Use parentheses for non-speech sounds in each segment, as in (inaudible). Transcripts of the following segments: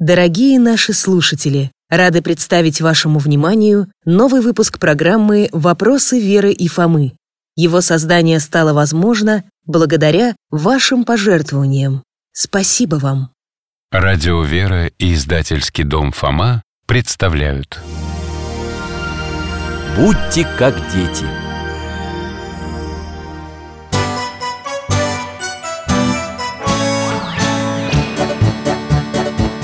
Дорогие наши слушатели, рады представить вашему вниманию новый выпуск программы «Вопросы Веры и Фомы». Его создание стало возможно благодаря вашим пожертвованиям. Спасибо вам. Радио «Вера» и издательский дом «Фома» представляют Будьте как дети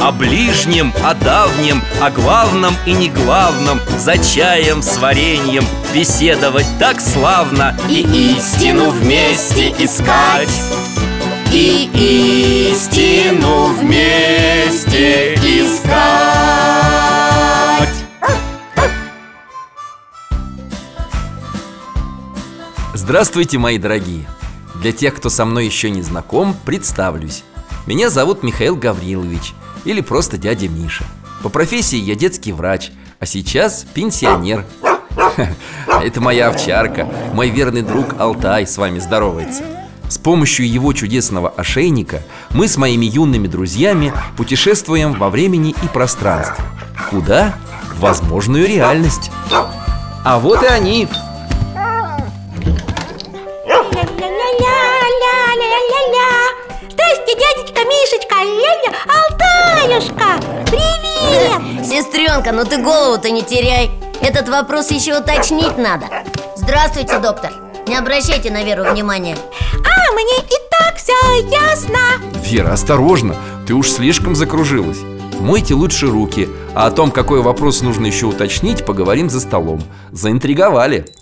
О ближнем, о давнем, о главном и не главном За чаем с вареньем беседовать так славно И истину вместе искать. И истину вместе искать. Здравствуйте, мои дорогие! Для тех, кто со мной еще не знаком, представлюсь. Меня зовут Михаил Гаврилович Или просто дядя Миша По профессии я детский врач А сейчас пенсионер (laughs) Это моя овчарка Мой верный друг Алтай с вами здоровается с помощью его чудесного ошейника мы с моими юными друзьями путешествуем во времени и пространстве. Куда? В возможную реальность. А вот и они. Здрасте, дядечка Мишечка, ля-ля, Алтаюшка Привет! Сестренка, ну ты голову-то не теряй. Этот вопрос еще уточнить надо. Здравствуйте, доктор. Не обращайте на Веру внимания. А, мне и так все ясно. Вера, осторожно, ты уж слишком закружилась. Мойте лучше руки А о том, какой вопрос нужно еще уточнить, поговорим за столом. Заинтриговали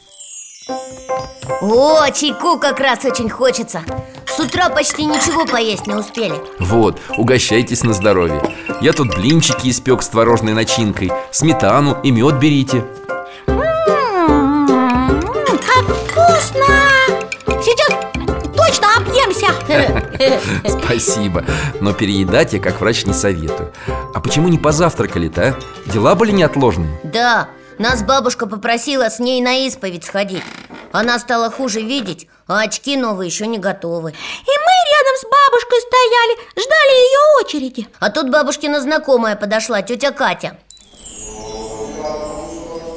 О, чайку как раз очень хочется. С утра почти ничего поесть не успели. Вот, угощайтесь на здоровье. Я тут блинчики испек с творожной начинкой Сметану и мед берите. М-м-м, Как вкусно! Сейчас точно объемся! (laughs) Спасибо, но переедать я как врач не советую. А почему не позавтракали-то, а? Дела были неотложные? Да, нас бабушка попросила с ней на исповедь сходить Она стала хуже видеть, а очки новые еще не готовы И мы рядом с бабушкой стояли, ждали ее очереди А тут бабушкина знакомая подошла, тетя Катя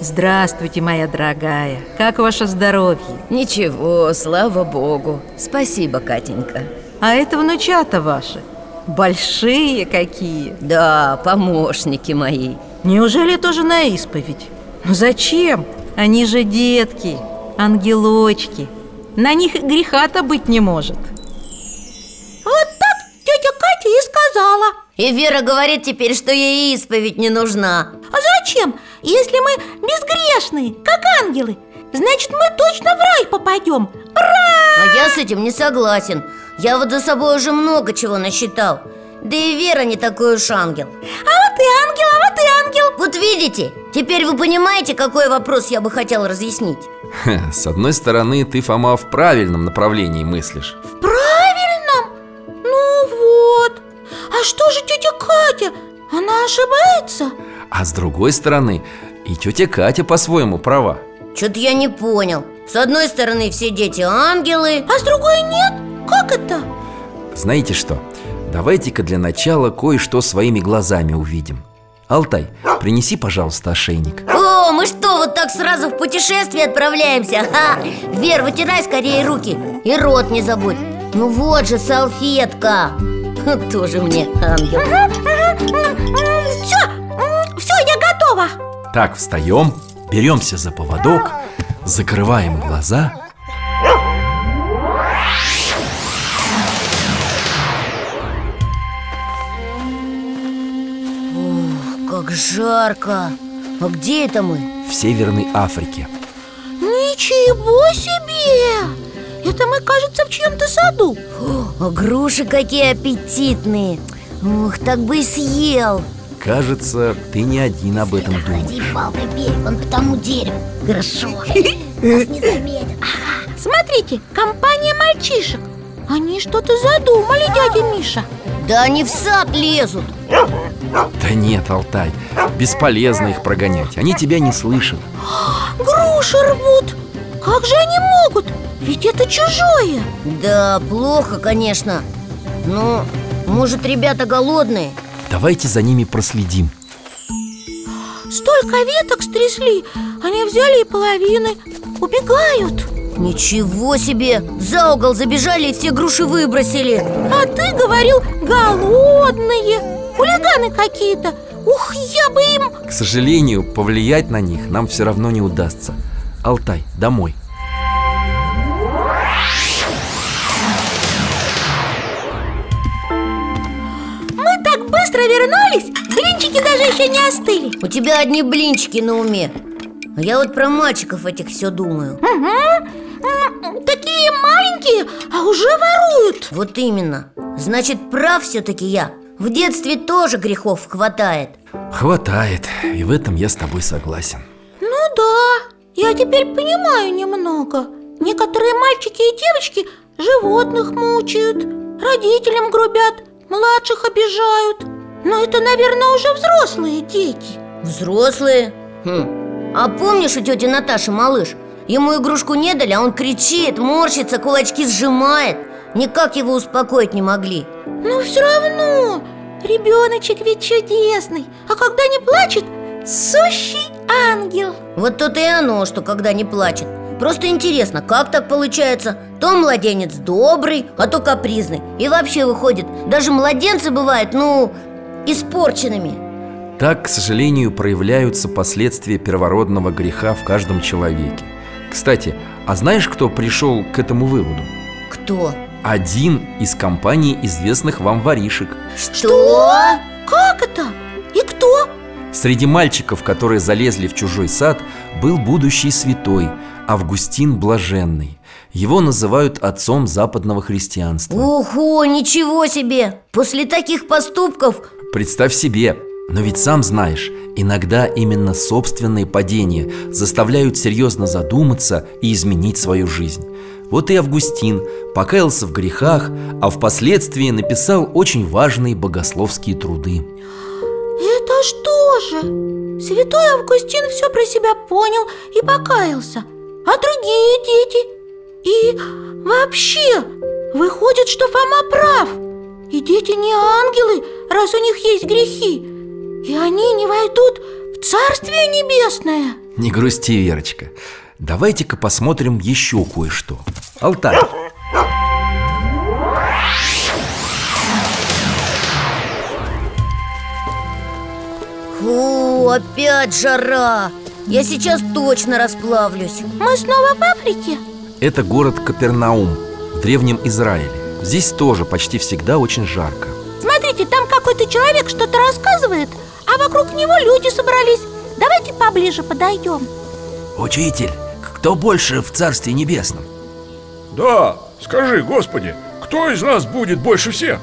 Здравствуйте, моя дорогая. Как ваше здоровье? Ничего, слава богу. Спасибо, Катенька. А это внучата ваши. Большие какие. Да, помощники мои. Неужели тоже на исповедь? Ну зачем? Они же детки, ангелочки. На них и греха-то быть не может. Вот так тетя Катя и сказала И Вера говорит теперь, что ей исповедь не нужна А зачем? Если мы безгрешные, как ангелы Значит, мы точно в рай попадем Ура! А я с этим не согласен Я вот за собой уже много чего насчитал Да и Вера не такой уж ангел А вот и ангел, вот видите, теперь вы понимаете, какой вопрос я бы хотел разъяснить Хе, С одной стороны, ты, Фома, в правильном направлении мыслишь В правильном? Ну вот А что же тетя Катя? Она ошибается? А с другой стороны, и тетя Катя по-своему права Что-то я не понял С одной стороны все дети ангелы А с другой нет? Как это? Знаете что? Давайте-ка для начала кое-что своими глазами увидим Алтай, принеси, пожалуйста, ошейник. О, мы что, вот так сразу в путешествие отправляемся? Ха! Вер, вытирай скорее руки И рот не забудь. Ну вот же салфетка. Тоже мне ангел. Все, все, я готова. Так, встаем, беремся за поводок, закрываем глаза жарко. А где это мы? в Северной Африке. Ничего себе! Это мы, кажется, в чьем-то саду. О, груши какие аппетитные. Ух, так бы и съел. Кажется, ты не один об этом думаешь. Иди палкой бей, вон по тому дереву. Хорошо. (laughs) Нас не заметят. Смотрите, компания мальчишек. Они что-то задумали, дядя Миша. Да они в сад лезут (laughs) Да нет, Алтай, бесполезно их прогонять Они тебя не слышат. Груши рвут! Как же они могут? Ведь это чужое! Да, плохо, конечно. Но, может, ребята голодные? Давайте за ними проследим. Столько веток стрясли Они взяли и половины. Убегают! Ничего себе! За угол забежали и все груши выбросили. А ты говорил, голодные Хулиганы какие-то. Ух, я бы им... К сожалению, повлиять на них нам все равно не удастся. Алтай, домой. Мы так быстро вернулись Блинчики даже еще не остыли. У тебя одни блинчики на уме. А я вот про мальчиков этих все думаю. Угу. Такие маленькие, а уже воруют. Вот именно. Значит, прав все-таки я В детстве тоже грехов хватает Хватает, и в этом я с тобой согласен Ну да, я теперь понимаю немного Некоторые мальчики и девочки животных мучают Родителям грубят, младших обижают Но это, наверное, уже взрослые дети Взрослые? Хм. А помнишь у тети Наташи малыш? Ему игрушку не дали, а он кричит, морщится, кулачки сжимает Никак его успокоить не могли. Но все равно Ребеночек ведь чудесный. А когда не плачет, сущий ангел. Вот то-то и оно, что когда не плачет. Просто интересно, как так получается? То младенец добрый, а то капризный. И вообще выходит, даже младенцы бывают, ну, испорченными. Так, к сожалению, проявляются последствия первородного греха в каждом человеке. Кстати, а знаешь, кто пришел к этому выводу? Кто? Один из компаний известных вам воришек Что? Как это? И кто? Среди мальчиков, которые залезли в чужой сад, был будущий святой Августин Блаженный Его называют отцом западного христианства Ого, ничего себе! После таких поступков Представь себе, но ведь сам знаешь, иногда именно собственные падения заставляют серьезно задуматься и изменить свою жизнь. Вот и Августин покаялся в грехах, а впоследствии написал очень важные богословские труды. Это что же? Святой Августин все про себя понял и покаялся А другие дети? И вообще, выходит, что Фома прав И дети не ангелы, раз у них есть грехи И они не войдут в Царствие Небесное Не грусти, Верочка. Давайте-ка посмотрим еще кое-что. Алтай. Фу, опять жара Я сейчас точно расплавлюсь Мы снова в Африке? Это город Капернаум в древнем Израиле. Здесь тоже почти всегда очень жарко. Смотрите, там какой-то человек что-то рассказывает А вокруг него люди собрались Давайте поближе подойдем Учитель, кто больше в Царстве Небесном? Да, скажи, Господи, кто из нас будет больше всех?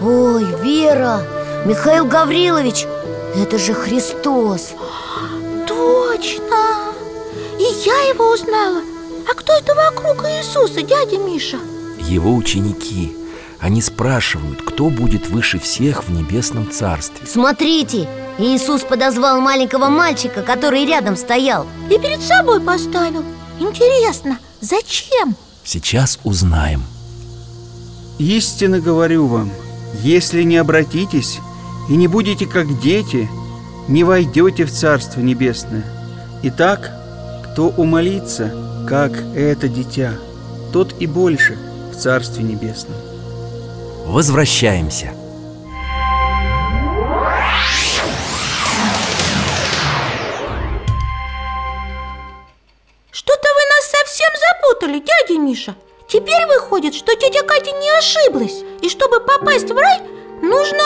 Ой, Вера, Михаил Гаврилович, это же Христос Точно! И я его узнала А кто это вокруг Иисуса, дядя Миша? Его ученики. Они спрашивают, кто будет выше всех в Небесном Царстве. Смотрите, Иисус подозвал маленького мальчика, который рядом стоял И перед собой поставил Интересно, зачем? Сейчас узнаем. Истинно говорю вам, если не обратитесь и не будете как дети, не войдете в Царство Небесное. Итак, кто умолится, как это дитя, тот и больше в Царстве Небесном. Возвращаемся. Миша Теперь выходит, что тетя Катя не ошиблась И чтобы попасть в рай, нужно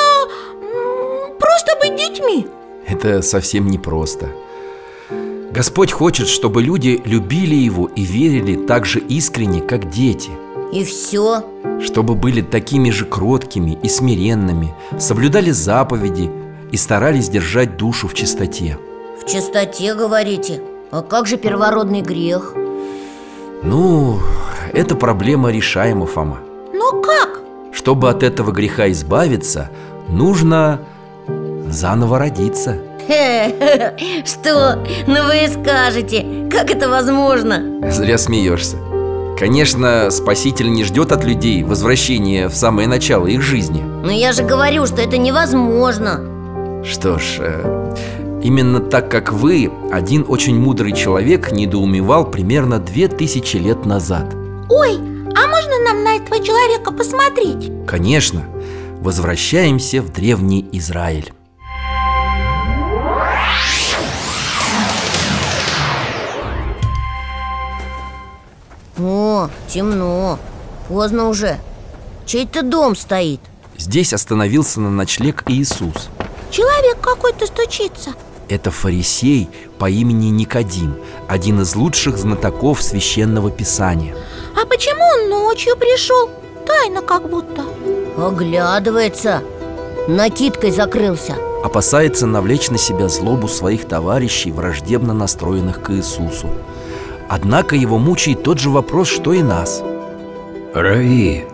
просто быть детьми Это совсем непросто. Господь хочет, чтобы люди любили Его и верили так же искренне, как дети. И все Чтобы были такими же кроткими и смиренными, соблюдали заповеди и старались держать душу в чистоте. В чистоте, говорите? А как же первородный грех? Ну, эта проблема решаема, Фома. Но как? Чтобы от этого греха избавиться, нужно заново родиться. Что? Ну вы скажете, как это возможно? Зря смеешься. Конечно, Спаситель не ждет от людей возвращения в самое начало их жизни. Но я же говорю, что это невозможно. Что ж, э, именно так как вы, один очень мудрый человек недоумевал примерно две тысячи лет назад. Ой, а можно нам на этого человека посмотреть? Конечно, возвращаемся в древний Израиль. О, темно, поздно уже Чей-то дом стоит Здесь остановился на ночлег Иисус Человек какой-то стучится Это фарисей по имени Никодим Один из лучших знатоков священного писания. А почему он ночью пришел? Тайно как будто. Оглядывается. Накидкой закрылся. Опасается навлечь на себя злобу своих товарищей, враждебно настроенных к Иисусу. Однако его мучает тот же вопрос, что и нас. Рави,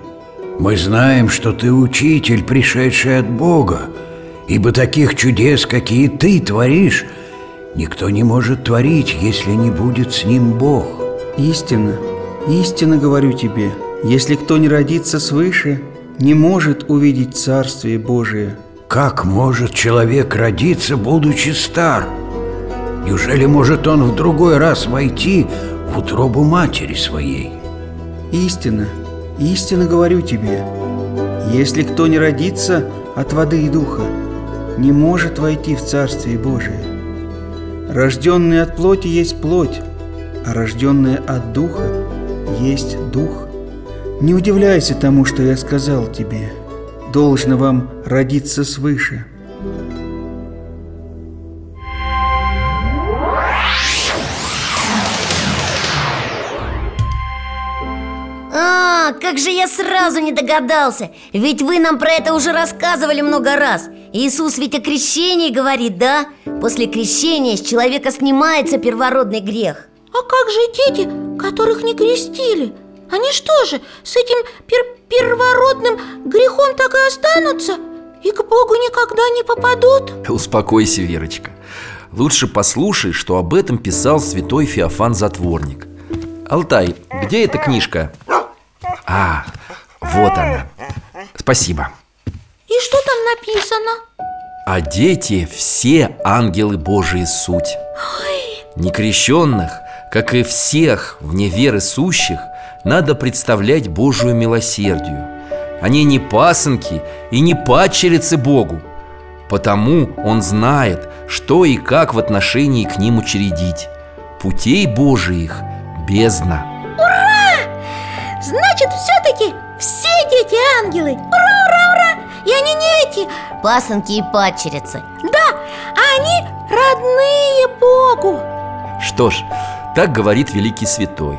мы знаем, что ты учитель, пришедший от Бога Ибо таких чудес, какие ты творишь, никто не может творить, если не будет с ним Бог Истинно, истинно говорю тебе, если кто не родится свыше, не может увидеть Царствие Божие Как может человек родиться, будучи стар? Неужели может он в другой раз войти в утробу матери своей? Истинно, истинно говорю тебе, если кто не родится от воды и духа, не может войти в Царствие Божие. Рожденный от плоти есть плоть, а рожденный от духа есть дух. Не удивляйся тому, что я сказал тебе. Должно вам родиться свыше. А, как же я сразу не догадался Ведь вы нам про это уже рассказывали много раз Иисус ведь о крещении говорит, да? После крещения с человека снимается первородный грех А как же дети, которых не крестили? Они что же, с этим пер первородным грехом так и останутся? И к Богу никогда не попадут? Успокойся, Верочка Лучше послушай, что об этом писал святой Феофан Затворник Алтай, где эта книжка? А, вот она Спасибо И что там написано? А дети все ангелы Божии суть. Некрещенных, как и всех вне веры сущих Надо представлять Божию милосердию. Они не пасынки и не падчерицы Богу. Потому Он знает, что и как в отношении к ним учредить. Путей Божиих бездна. Значит, все-таки все дети ангелы. Ура, ура, ура! И они не эти Пасынки и падчерицы. Да, они родные Богу. Что ж, так говорит великий святой.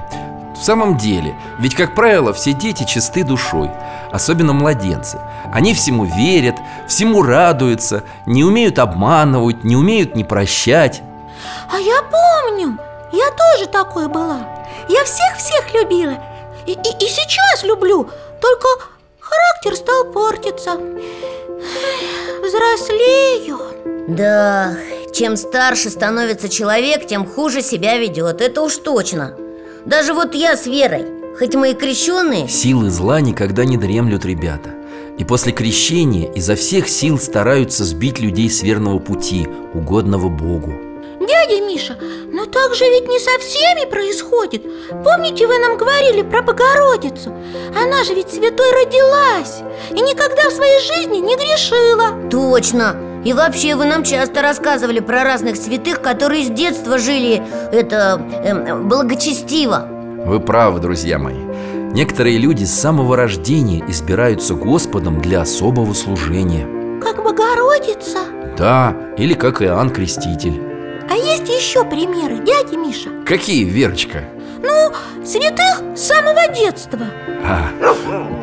В самом деле, ведь, как правило, все дети чисты душой Особенно младенцы. Они всему верят, всему радуются Не умеют обманывать, не умеют не прощать. А я помню, я тоже такой была. Я всех-всех любила. И, и, и сейчас люблю Только характер стал портиться. Взрослею. Да, чем старше становится человек, тем хуже себя ведет Это уж точно. Даже вот я с Верой Хоть мы и крещенные. Силы зла никогда не дремлют, ребята. И после крещения изо всех сил стараются сбить людей с верного пути, угодного Богу. Дядя Миша, но так же ведь не со всеми происходит. Помните, вы нам говорили про Богородицу? Она же ведь святой родилась И никогда в своей жизни не грешила. Точно. И вообще вы нам часто рассказывали про разных святых, которые с детства жили, это, эм, благочестиво. Вы правы, друзья мои. Некоторые люди с самого рождения избираются Господом для особого служения. Как Богородица? Да, или как Иоанн Креститель А есть еще примеры, дядя Миша? Какие, Верочка? Ну, святых с самого детства. А,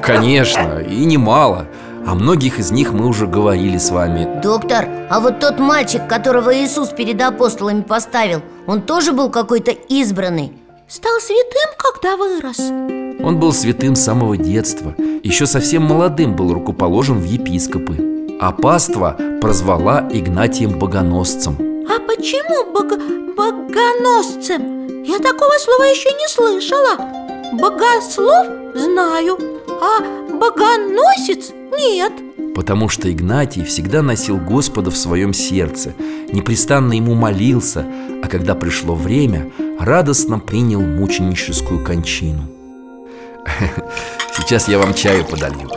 конечно, и немало. О многих из них мы уже говорили с вами. Доктор, а вот тот мальчик, которого Иисус перед апостолами поставил Он тоже был какой-то избранный? Стал святым, когда вырос. Он был святым с самого детства. Еще совсем молодым был рукоположен в епископы. А паства прозвала Игнатием Богоносцем А почему бог... богоносцем? Я такого слова еще не слышала. Богослов знаю, а богоносец нет. Потому что Игнатий всегда носил Господа в своем сердце Непрестанно ему молился А когда пришло время, радостно принял мученическую кончину. (laughs) Сейчас я вам чаю подолью.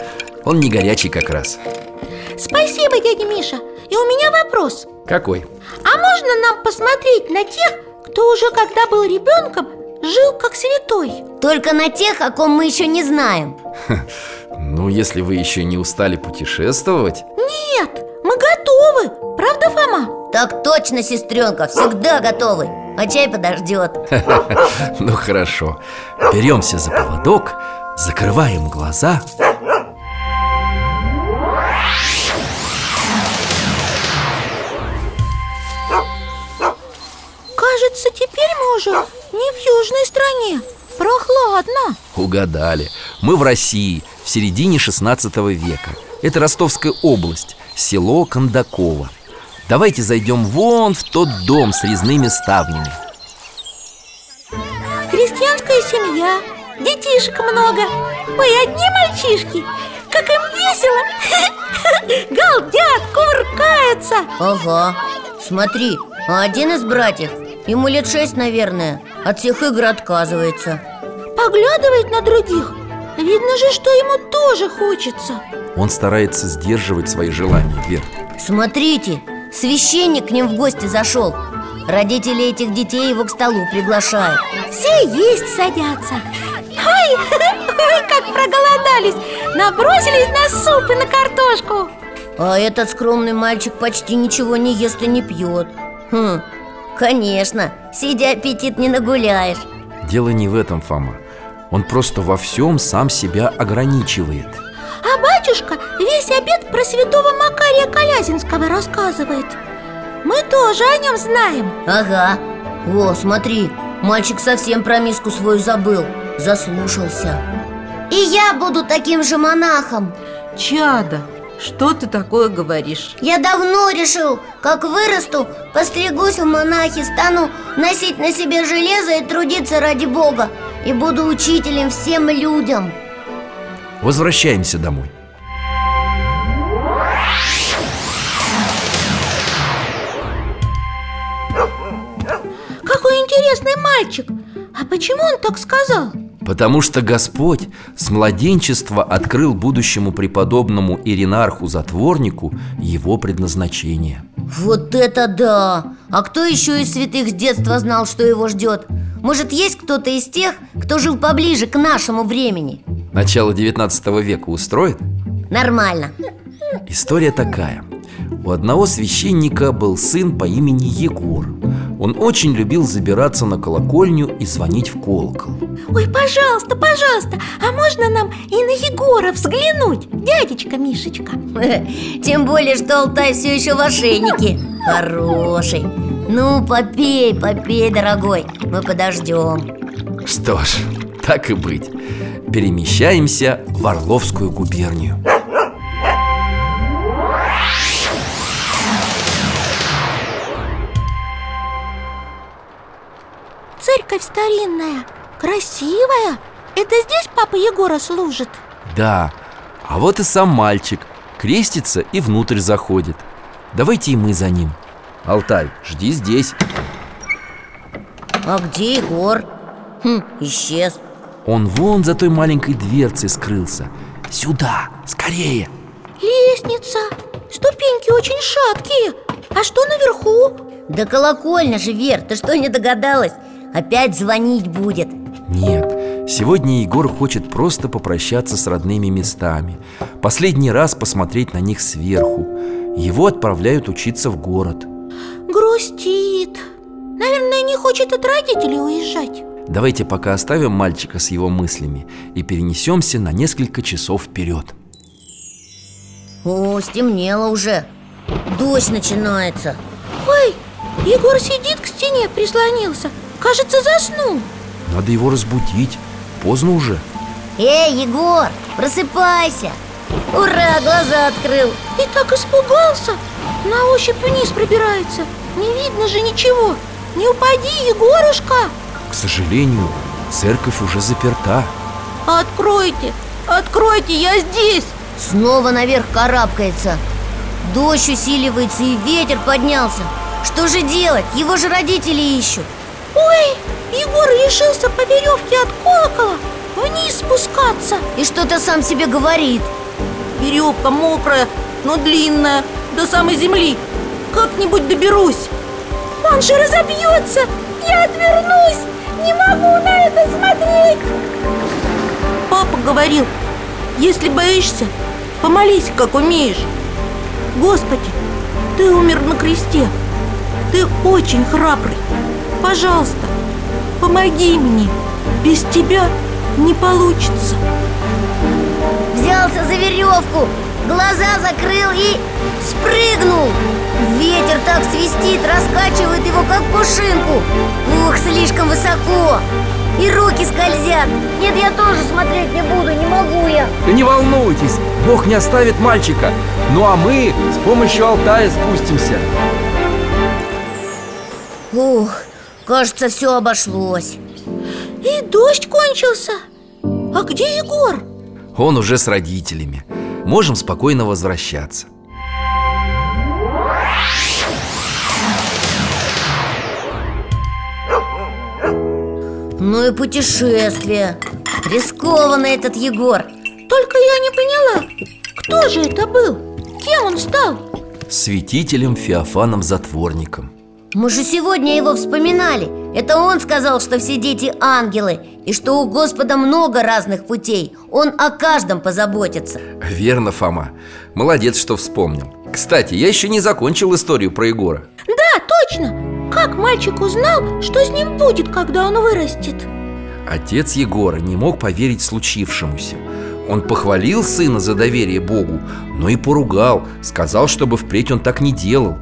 Он не горячий как раз. Спасибо, дядя Миша И у меня вопрос. Какой? А можно нам посмотреть на тех, кто уже когда был ребенком жил как святой? Только на тех, о ком мы еще не знаем. Ну, если вы еще не устали путешествовать. Нет, мы готовы, правда, Фома? Так точно, сестренка, всегда готовы. А чай подождет Ну хорошо. Беремся за поводок Закрываем глаза Прохладно Угадали. Мы в России, в середине 16 века. Это Ростовская область, село Кондаково. Давайте зайдем вон в тот дом с резными ставнями. Крестьянская семья, детишек много. Ой, одни мальчишки. Как им весело. (laughs) Галдят, кувыркаются. Ага, смотри, а один из братьев. Ему лет шесть, наверное. От всех игр отказывается Поглядывает на других. Видно же, что ему тоже хочется. Он старается сдерживать свои желания, Вер. Смотрите, священник к ним в гости зашел. Родители этих детей его к столу приглашают. Все есть садятся. Ой, (laughs) ой, как проголодались. Набросились на суп и на картошку. А этот скромный мальчик почти ничего не ест и не пьет. Хм, конечно, сидя аппетит не нагуляешь. Дело не в этом, Фома Он просто во всем сам себя ограничивает. А батюшка весь обед про святого Макария Колязинского рассказывает. Мы тоже о нем знаем. Ага. О, смотри, мальчик совсем про миску свою забыл Заслушался. И я буду таким же монахом. Чада, что ты такое говоришь? Я давно решил, как вырасту, постригусь в монахи Стану носить на себе железо и трудиться ради Бога И буду учителем всем людям. Возвращаемся домой. Какой интересный мальчик. А почему он так сказал? Потому что Господь с младенчества открыл будущему преподобному Иринарху-затворнику его предназначение Вот это да! А кто еще из святых с детства знал, что его ждет? Может, есть кто-то из тех, кто жил поближе к нашему времени? Начало 19 века устроит? Нормально История такая У одного священника был сын по имени Егор. Он очень любил забираться на колокольню и звонить в колокол. Ой, пожалуйста, пожалуйста А можно нам и на Егора взглянуть, дядечка Мишечка? (laughs) Тем более, что Алтай все еще в ошейнике. (laughs) Хороший. Ну, попей, попей, дорогой Мы подождем Что ж, так и быть. Перемещаемся в Орловскую губернию Церковь старинная, красивая. Это здесь папа Егора служит? Да, а вот и сам мальчик. Крестится и внутрь заходит. Давайте и мы за ним. Алтай, жди здесь. А где Егор? Хм, исчез. Он вон за той маленькой дверцей скрылся. Сюда, скорее. Лестница. Ступеньки очень шаткие. А что наверху? Да колокольня же, Вер, ты что, не догадалась? Опять звонить будет. Нет, сегодня Егор хочет просто попрощаться с родными местами Последний раз посмотреть на них сверху. Его отправляют учиться в город. Грустит. Наверное, не хочет от родителей уезжать. Давайте пока оставим мальчика с его мыслями И перенесемся на несколько часов вперед. О, стемнело уже. Дождь начинается. Ой, Егор сидит к стене, прислонился Кажется, заснул Надо его разбудить. Поздно уже. Эй, Егор, просыпайся. Ура, глаза открыл. И так испугался. На ощупь вниз пробирается. Не видно же ничего. Не упади, Егорушка. К сожалению, церковь уже заперта. Откройте, откройте, я здесь. Снова наверх карабкается. Дождь усиливается и ветер поднялся. Что же делать? Его же родители ищут Ой, Егор решился по веревке от колокола вниз спускаться. И что-то сам себе говорит? Веревка мокрая, но длинная, до самой земли. Как-нибудь доберусь. Он же разобьется. Я отвернусь. Не могу на это смотреть. Папа говорил, если боишься, помолись, как умеешь. Господи, ты умер на кресте. Ты очень храбрый Пожалуйста, помоги мне. Без тебя не получится. Взялся за веревку Глаза закрыл и спрыгнул. Ветер так свистит, раскачивает его, как пушинку. Ух, слишком высоко. И руки скользят. Нет, я тоже смотреть не буду, не могу я. Да не волнуйтесь, Бог не оставит мальчика. Ну а мы с помощью Алтая спустимся. Ух, кажется, все обошлось. И дождь кончился. А где Егор? Он уже с родителями. Можем спокойно возвращаться. Ну и путешествие. Рискованно этот Егор. Только я не поняла Кто же это был? Кем он стал? Святителем Феофаном Затворником Мы же сегодня его вспоминали. Это он сказал, что все дети ангелы И что у Господа много разных путей. Он о каждом позаботится. Верно, Фома. Молодец, что вспомнил. Кстати, я еще не закончил историю про Егора. Да, точно. Как мальчик узнал, что с ним будет, когда он вырастет? Отец Егора не мог поверить случившемуся. Он похвалил сына за доверие Богу, но и поругал. Сказал, чтобы впредь он так не делал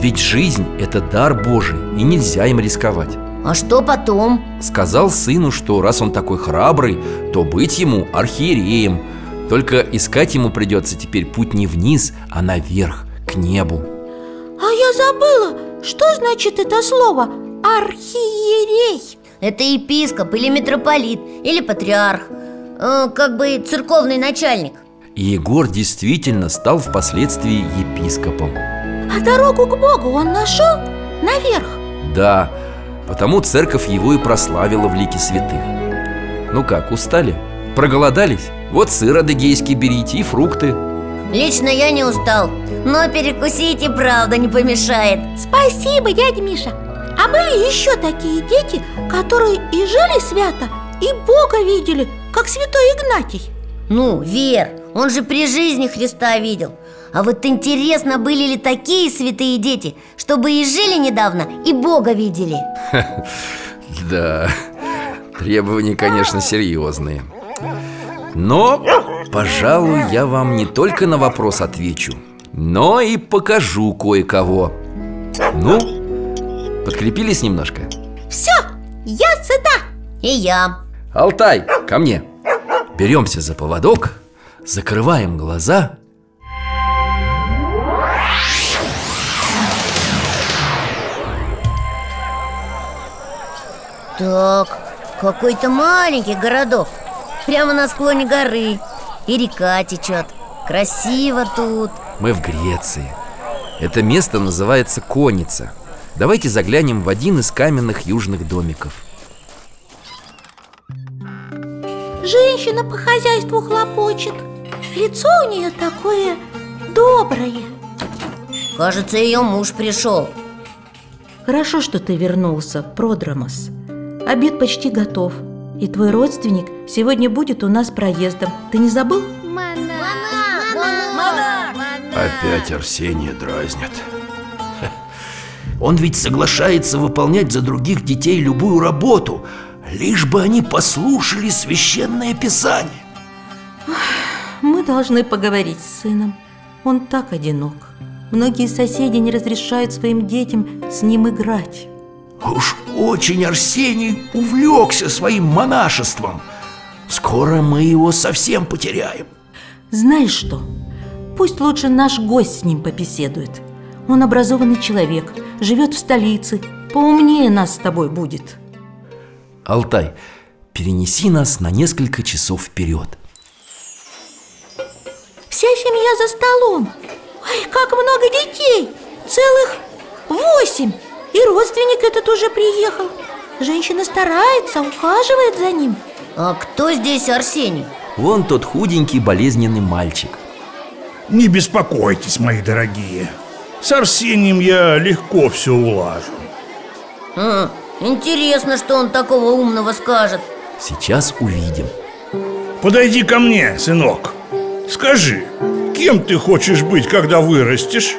Ведь жизнь – это дар Божий, и нельзя им рисковать. А что потом? Сказал сыну, что раз он такой храбрый, то быть ему архиереем. Только искать ему придется теперь путь не вниз, а наверх, к небу. А я забыла, что значит это слово «архиерей» Это епископ или митрополит, или патриарх Э, Как бы церковный начальник. И Егор действительно стал впоследствии епископом А дорогу к Богу он нашел наверх. Да, потому церковь его и прославила в лике святых. Ну как, устали? Проголодались? Вот сыр адыгейский берите и фрукты. Лично я не устал Но перекусить и правда не помешает. Спасибо, дядя Миша. А были еще такие дети, которые и жили свято, и Бога видели, как святой Игнатий. Ну, Вер, он же при жизни Христа видел А вот интересно, были ли такие святые дети Чтобы и жили недавно, и Бога видели? (laughs) Да, требования, конечно, серьезные. Но, пожалуй, я вам не только на вопрос отвечу Но и покажу кое-кого. Ну, подкрепились немножко? Все, я сыта И я. Алтай, ко мне. Беремся за поводок, закрываем глаза Так, какой-то маленький городок. Прямо на склоне горы. И река течет. Красиво тут. Мы в Греции. Это место называется Коница Давайте заглянем в один из каменных южных домиков. Женщина по хозяйству хлопочет. Лицо у нее такое доброе. Кажется, ее муж пришел. Хорошо, что ты вернулся, Продромос Обед почти готов И твой родственник сегодня будет у нас проездом Ты не забыл? Опять Арсения дразнят Он ведь соглашается выполнять за других детей любую работу Лишь бы они послушали священное писание Мы должны поговорить с сыном Он так одинок. Многие соседи не разрешают своим детям с ним играть. Уж очень Арсений увлекся своим монашеством. Скоро мы его совсем потеряем. Знаешь что? Пусть лучше наш гость с ним побеседует. Он образованный человек, живет в столице, поумнее нас с тобой будет. Алтай, перенеси нас на несколько часов вперед. Вся семья за столом Ой, как много детей Целых восемь И родственник этот уже приехал. Женщина старается, ухаживает за ним. А кто здесь Арсений? Вон тот худенький болезненный мальчик. Не беспокойтесь, мои дорогие. С Арсением я легко все улажу. А, Интересно, что он такого умного скажет. Сейчас увидим. Подойди ко мне, сынок. Скажи, кем ты хочешь быть, когда вырастешь?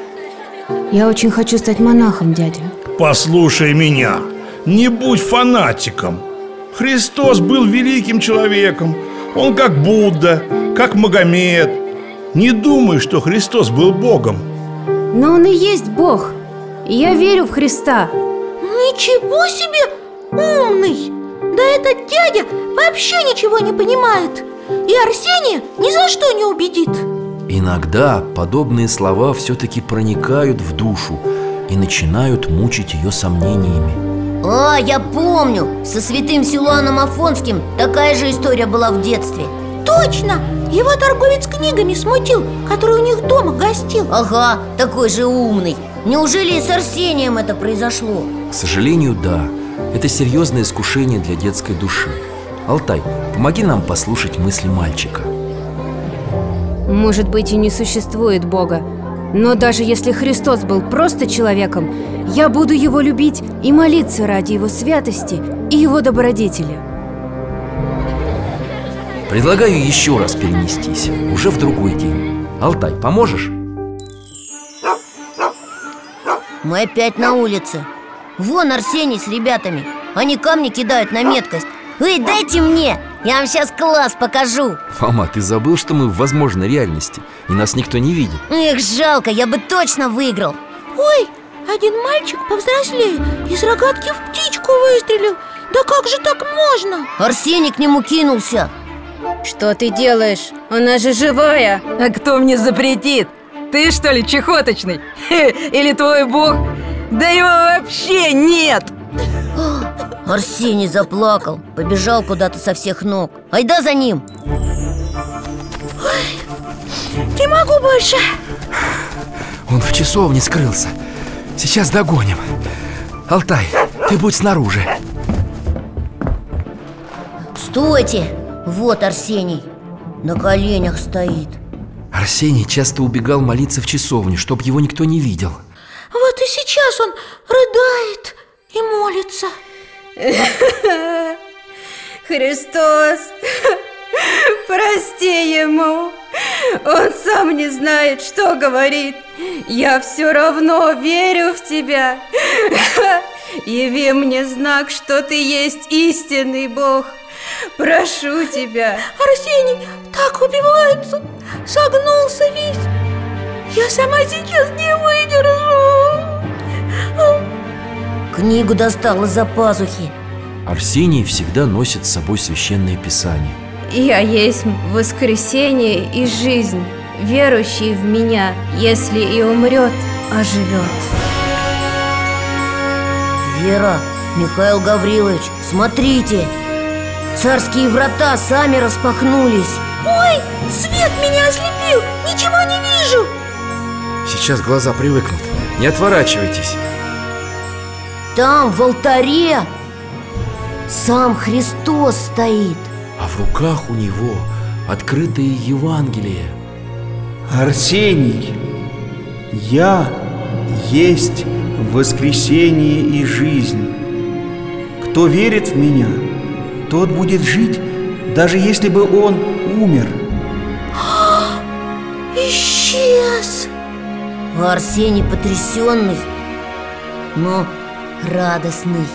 Я очень хочу стать монахом, дядя Послушай меня, не будь фанатиком. Христос был великим человеком. Он как Будда, как Магомед. Не думай, что Христос был Богом. Но Он и есть Бог. Я верю в Христа. Ничего себе! Умный! Да этот дядя вообще ничего не понимает. И Арсения ни за что не убедит. Иногда подобные слова все-таки проникают в душу и начинают мучить ее сомнениями. А, я помню, со святым Силуаном Афонским такая же история была в детстве. Точно! Его торговец книгами смутил, который у них дома гостил. Ага, такой же умный. Неужели и с Арсением это произошло? К сожалению, да. Это серьезное искушение для детской души. Алтай, помоги нам послушать мысли мальчика. Может быть и не существует Бога Но даже если Христос был просто человеком Я буду Его любить и молиться ради Его святости и Его добродетели. Предлагаю еще раз перенестись, уже в другой день. Алтай, поможешь? Мы опять на улице. Вон Арсений с ребятами. Они камни кидают на меткость. Эй, дайте мне, я вам сейчас класс покажу Фома, ты забыл, что мы в возможной реальности И нас никто не видит Эх, жалко, я бы точно выиграл Ой, один мальчик повзрослее Из рогатки в птичку выстрелил Да как же так можно? Арсений к нему кинулся Что ты делаешь? Она же живая А кто мне запретит? Ты что ли чехоточный? (laughs) Или твой бог? Да его вообще нет! Арсений заплакал, побежал куда-то со всех ног. Айда за ним! Ой, не могу больше! Он в часовне скрылся. Сейчас догоним. Алтай, ты будь снаружи. Стойте! Вот Арсений. На коленях стоит. Арсений часто убегал молиться в часовню, чтоб его никто не видел. Вот и сейчас он рыдает и молится (laughs) Христос, (laughs) прости ему. Он сам не знает, что говорит. Я все равно верю в тебя. (laughs) Яви мне знак, что ты есть истинный Бог. Прошу тебя. Арсений так убивается Согнулся весь. Я сама сейчас не выдержу Книгу достал из-за пазухи. Арсений всегда носит с собой священное писание Я есть воскресение и жизнь Верующий в меня, если и умрет, оживет Вера, Михаил Гаврилович, смотрите! Царские врата сами распахнулись. Ой, свет меня ослепил, ничего не вижу! Сейчас глаза привыкнут, не отворачивайтесь Там, в алтаре, сам Христос стоит А в руках у него открытое Евангелие Арсений, я есть воскресение и жизнь. Кто верит в меня, тот будет жить, даже если бы он умер. (gasps) Исчез! Арсений потрясенный, но радостный.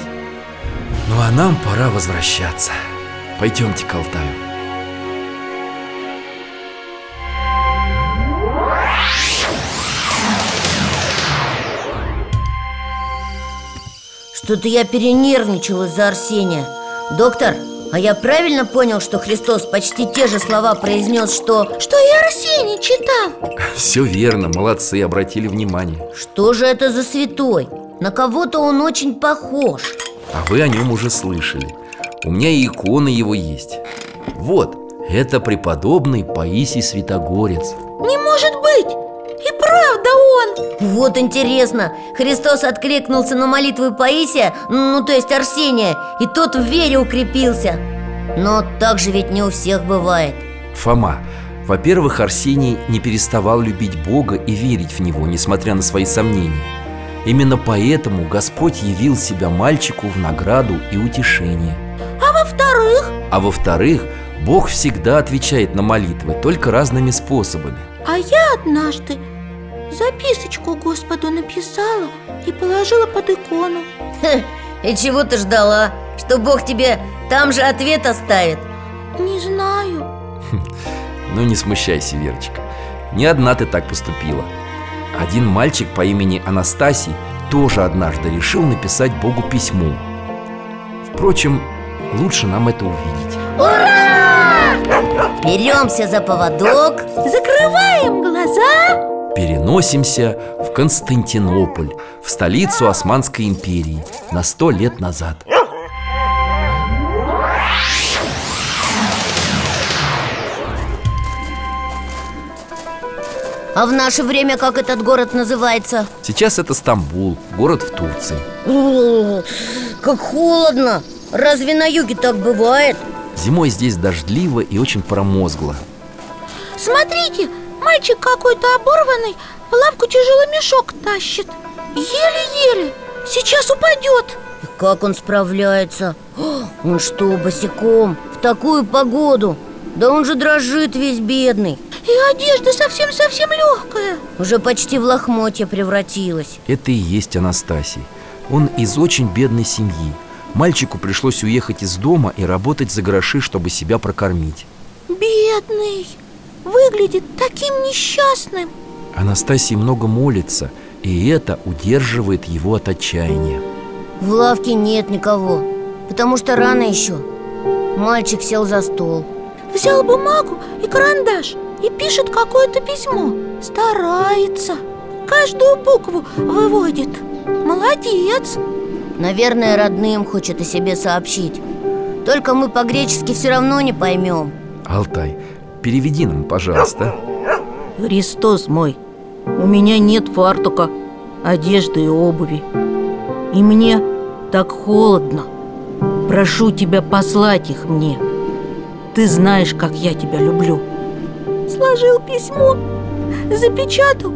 Ну а нам пора возвращаться. Пойдемте к Алтаю. Что-то я перенервничала за Арсения. Доктор, а я правильно понял, что Христос почти те же слова произнес, что... Что я Арсений читал Все верно, молодцы, обратили внимание Что же это за святой? На кого-то он очень похож. А вы о нем уже слышали. У меня и икона его есть. Вот, это преподобный Паисий Святогорец. Не может быть! И правда он! Вот интересно, Христос откликнулся на молитвы Паисия, ну то есть Арсения И тот в вере укрепился. Но так же ведь не у всех бывает. Фома, во-первых, Арсений не переставал любить Бога и верить в Него, несмотря на свои сомнения Именно поэтому Господь явил себя мальчику в награду и утешение А во-вторых? А во-вторых, Бог всегда отвечает на молитвы, только разными способами А я однажды записочку Господу написала и положила под икону Хе, И чего ты ждала? Что Бог тебе там же ответ оставит? Не знаю Ну не смущайся, Верочка Не одна ты так поступила Один мальчик по имени Анастасий тоже однажды решил написать Богу письмо. Впрочем, лучше нам это увидеть. Ура! Беремся за поводок. Закрываем глаза. Переносимся в Константинополь, в столицу Османской империи на сто лет назад А в наше время как этот город называется? Сейчас это Стамбул, город в Турции О, как холодно! Разве на юге так бывает? Зимой здесь дождливо и очень промозгло Смотрите, мальчик какой-то оборванный В лавку тяжелый мешок тащит Еле-еле, сейчас упадет И как он справляется? О, Он что, босиком? В такую погоду? Да он же дрожит весь бедный И одежда совсем-совсем легкая Уже почти в лохмотья превратилась. Это и есть Анастасий. Он из очень бедной семьи. Мальчику пришлось уехать из дома и работать за гроши, чтобы себя прокормить. Бедный. Выглядит таким несчастным. Анастасий много молится, и это удерживает его от отчаяния. В лавке нет никого Потому что рано еще. Мальчик сел за стол. Взял бумагу и карандаш И пишет какое-то письмо. Старается. Каждую букву выводит. Молодец. Наверное, родным хочет о себе сообщить. Только мы по-гречески все равно не поймем Алтай, переведи нам, пожалуйста. Христос мой, у меня нет фартука, одежды и обуви. И мне так холодно. Прошу тебя послать их мне. Ты знаешь, как я тебя люблю Сложил письмо Запечатал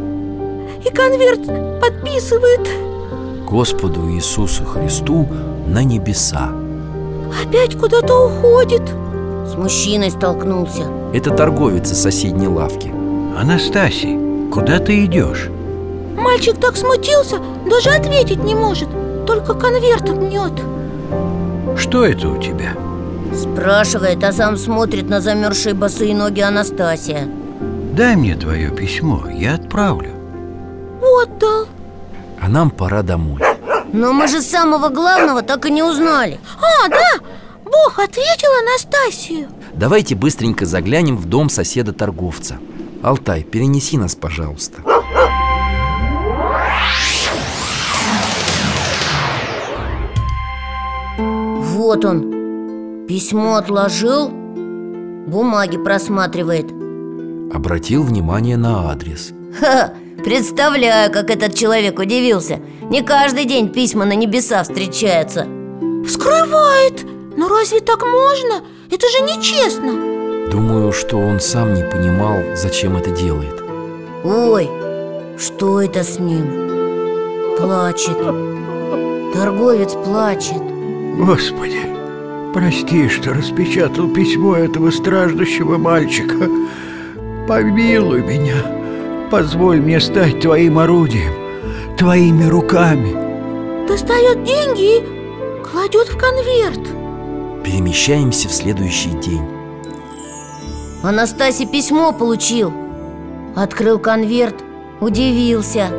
И конверт подписывает. Господу Иисусу Христу на небеса. Опять куда-то уходит. С мужчиной столкнулся. Это торговец из соседней лавки. Анастасий, куда ты идешь? Мальчик так смутился, даже ответить не может Только конверт мнет Что это у тебя? Спрашивает, а сам смотрит на замерзшие босые ноги Анастасия. Дай мне твое письмо, я отправлю. Отдал А нам пора домой. Но мы же самого главного так и не узнали. А, да, Бог ответил Анастасию. Давайте быстренько заглянем в дом соседа-торговца Алтай, перенеси нас, пожалуйста. Вот он Письмо отложил? Бумаги просматривает. Обратил внимание на адрес. Ха, представляю, как этот человек удивился. Не каждый день письма на небеса встречаются. Вскрывает! Но разве так можно? Это же нечестно! Думаю, что он сам не понимал, зачем это делает. Ой, что это с ним? Плачет. Торговец плачет. Господи, прости, что распечатал письмо этого страждущего мальчика. Помилуй меня. Позволь мне стать твоим орудием Твоими руками. Достает деньги и кладет в конверт. Перемещаемся в следующий день. Анастасий письмо получил. Открыл конверт, удивился.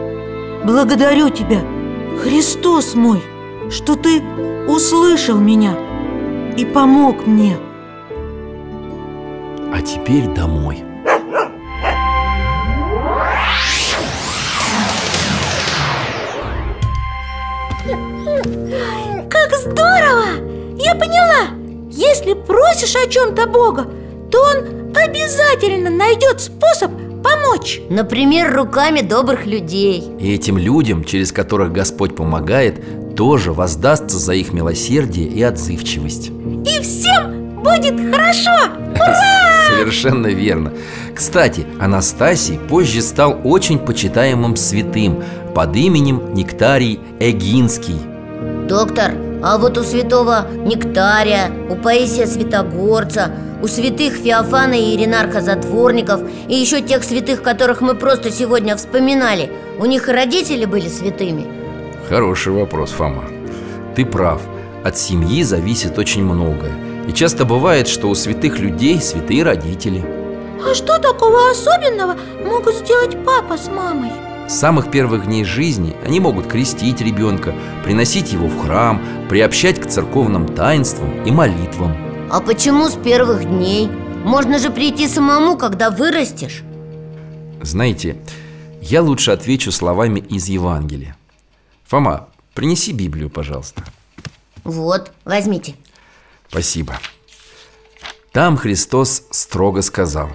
Благодарю тебя, Христос мой что ты услышал меня и помог мне. А теперь домой. Как здорово! Я поняла! Если просишь о чем-то Бога, то Он обязательно найдет способ помочь Например, руками добрых людей И этим людям, через которых Господь помогает, тоже воздастся за их милосердие и отзывчивость. И всем будет хорошо! Ура! (laughs) Совершенно верно. Кстати, Анастасий позже стал очень почитаемым святым под именем Нектарий Эгинский. Доктор, а вот у святого Нектария, у Паисия Святогорца, у святых Феофана и Иринарха Затворников и еще тех святых, которых мы просто сегодня вспоминали, у них и родители были святыми? Хороший вопрос, Фома. Ты прав. От семьи зависит очень многое. И часто бывает, что у святых людей святые родители. А что такого особенного могут сделать папа с мамой? С самых первых дней жизни они могут крестить ребенка, приносить его в храм, приобщать к церковным таинствам и молитвам. А почему с первых дней? Можно же прийти самому, когда вырастешь Знаете, я лучше отвечу словами из Евангелия. Фома, принеси Библию, пожалуйста. Вот, возьмите Спасибо. Там Христос строго сказал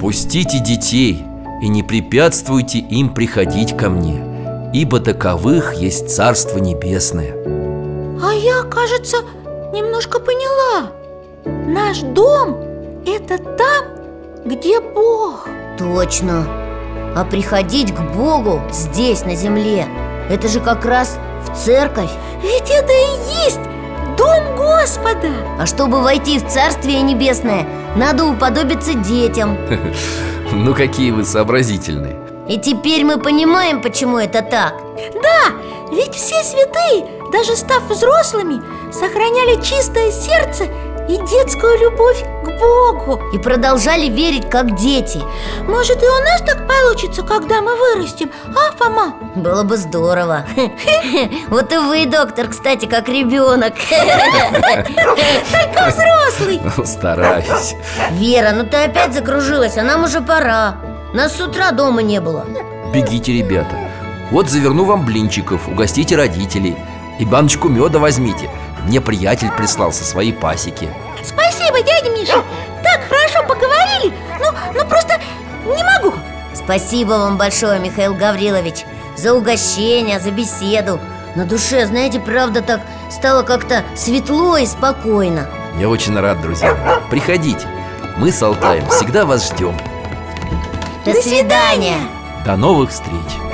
«Пустите детей и не препятствуйте им приходить ко мне, ибо таковых есть Царство Небесное». А я, кажется, немножко поняла Наш дом – это там, где Бог Точно А приходить к Богу здесь, на земле Это же как раз в церковь. Ведь это и есть дом Господа. А чтобы войти в Царствие Небесное Надо уподобиться детям. (laughs) Ну какие вы сообразительные. И теперь мы понимаем, почему это так. Да, ведь все святые, даже став взрослыми, сохраняли чистое сердце и детскую любовь к Богу. И продолжали верить, как дети. Может и у нас так получится, когда мы вырастем, а, Фома? Было бы здорово. (laughs) Вот и вы, доктор, кстати, как ребенок. (laughs) Только взрослый. (laughs) Стараюсь. Вера, ну ты опять закружилась, а нам уже пора. Нас с утра дома не было. Бегите, ребята. Вот заверну вам блинчиков, угостите родителей. И баночку меда возьмите Мне приятель прислал со своей пасеки. Спасибо, дядя Миша. Так хорошо поговорили. Ну, ну просто не могу. Спасибо вам большое, Михаил Гаврилович За угощение, за беседу. На душе, знаете, правда так стало как-то светло и спокойно. Я очень рад, друзья Приходите. Мы с Алтаем всегда вас ждем. До свидания. До новых встреч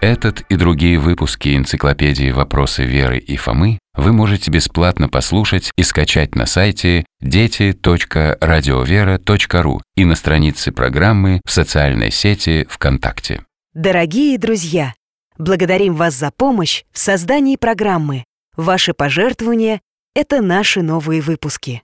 Этот и другие выпуски энциклопедии «Вопросы Веры и Фомы» вы можете бесплатно послушать и скачать на сайте дети.радиовера.ру и на странице программы в социальной сети ВКонтакте. Дорогие друзья, благодарим вас за помощь в создании программы. Ваши пожертвования – это наши новые выпуски.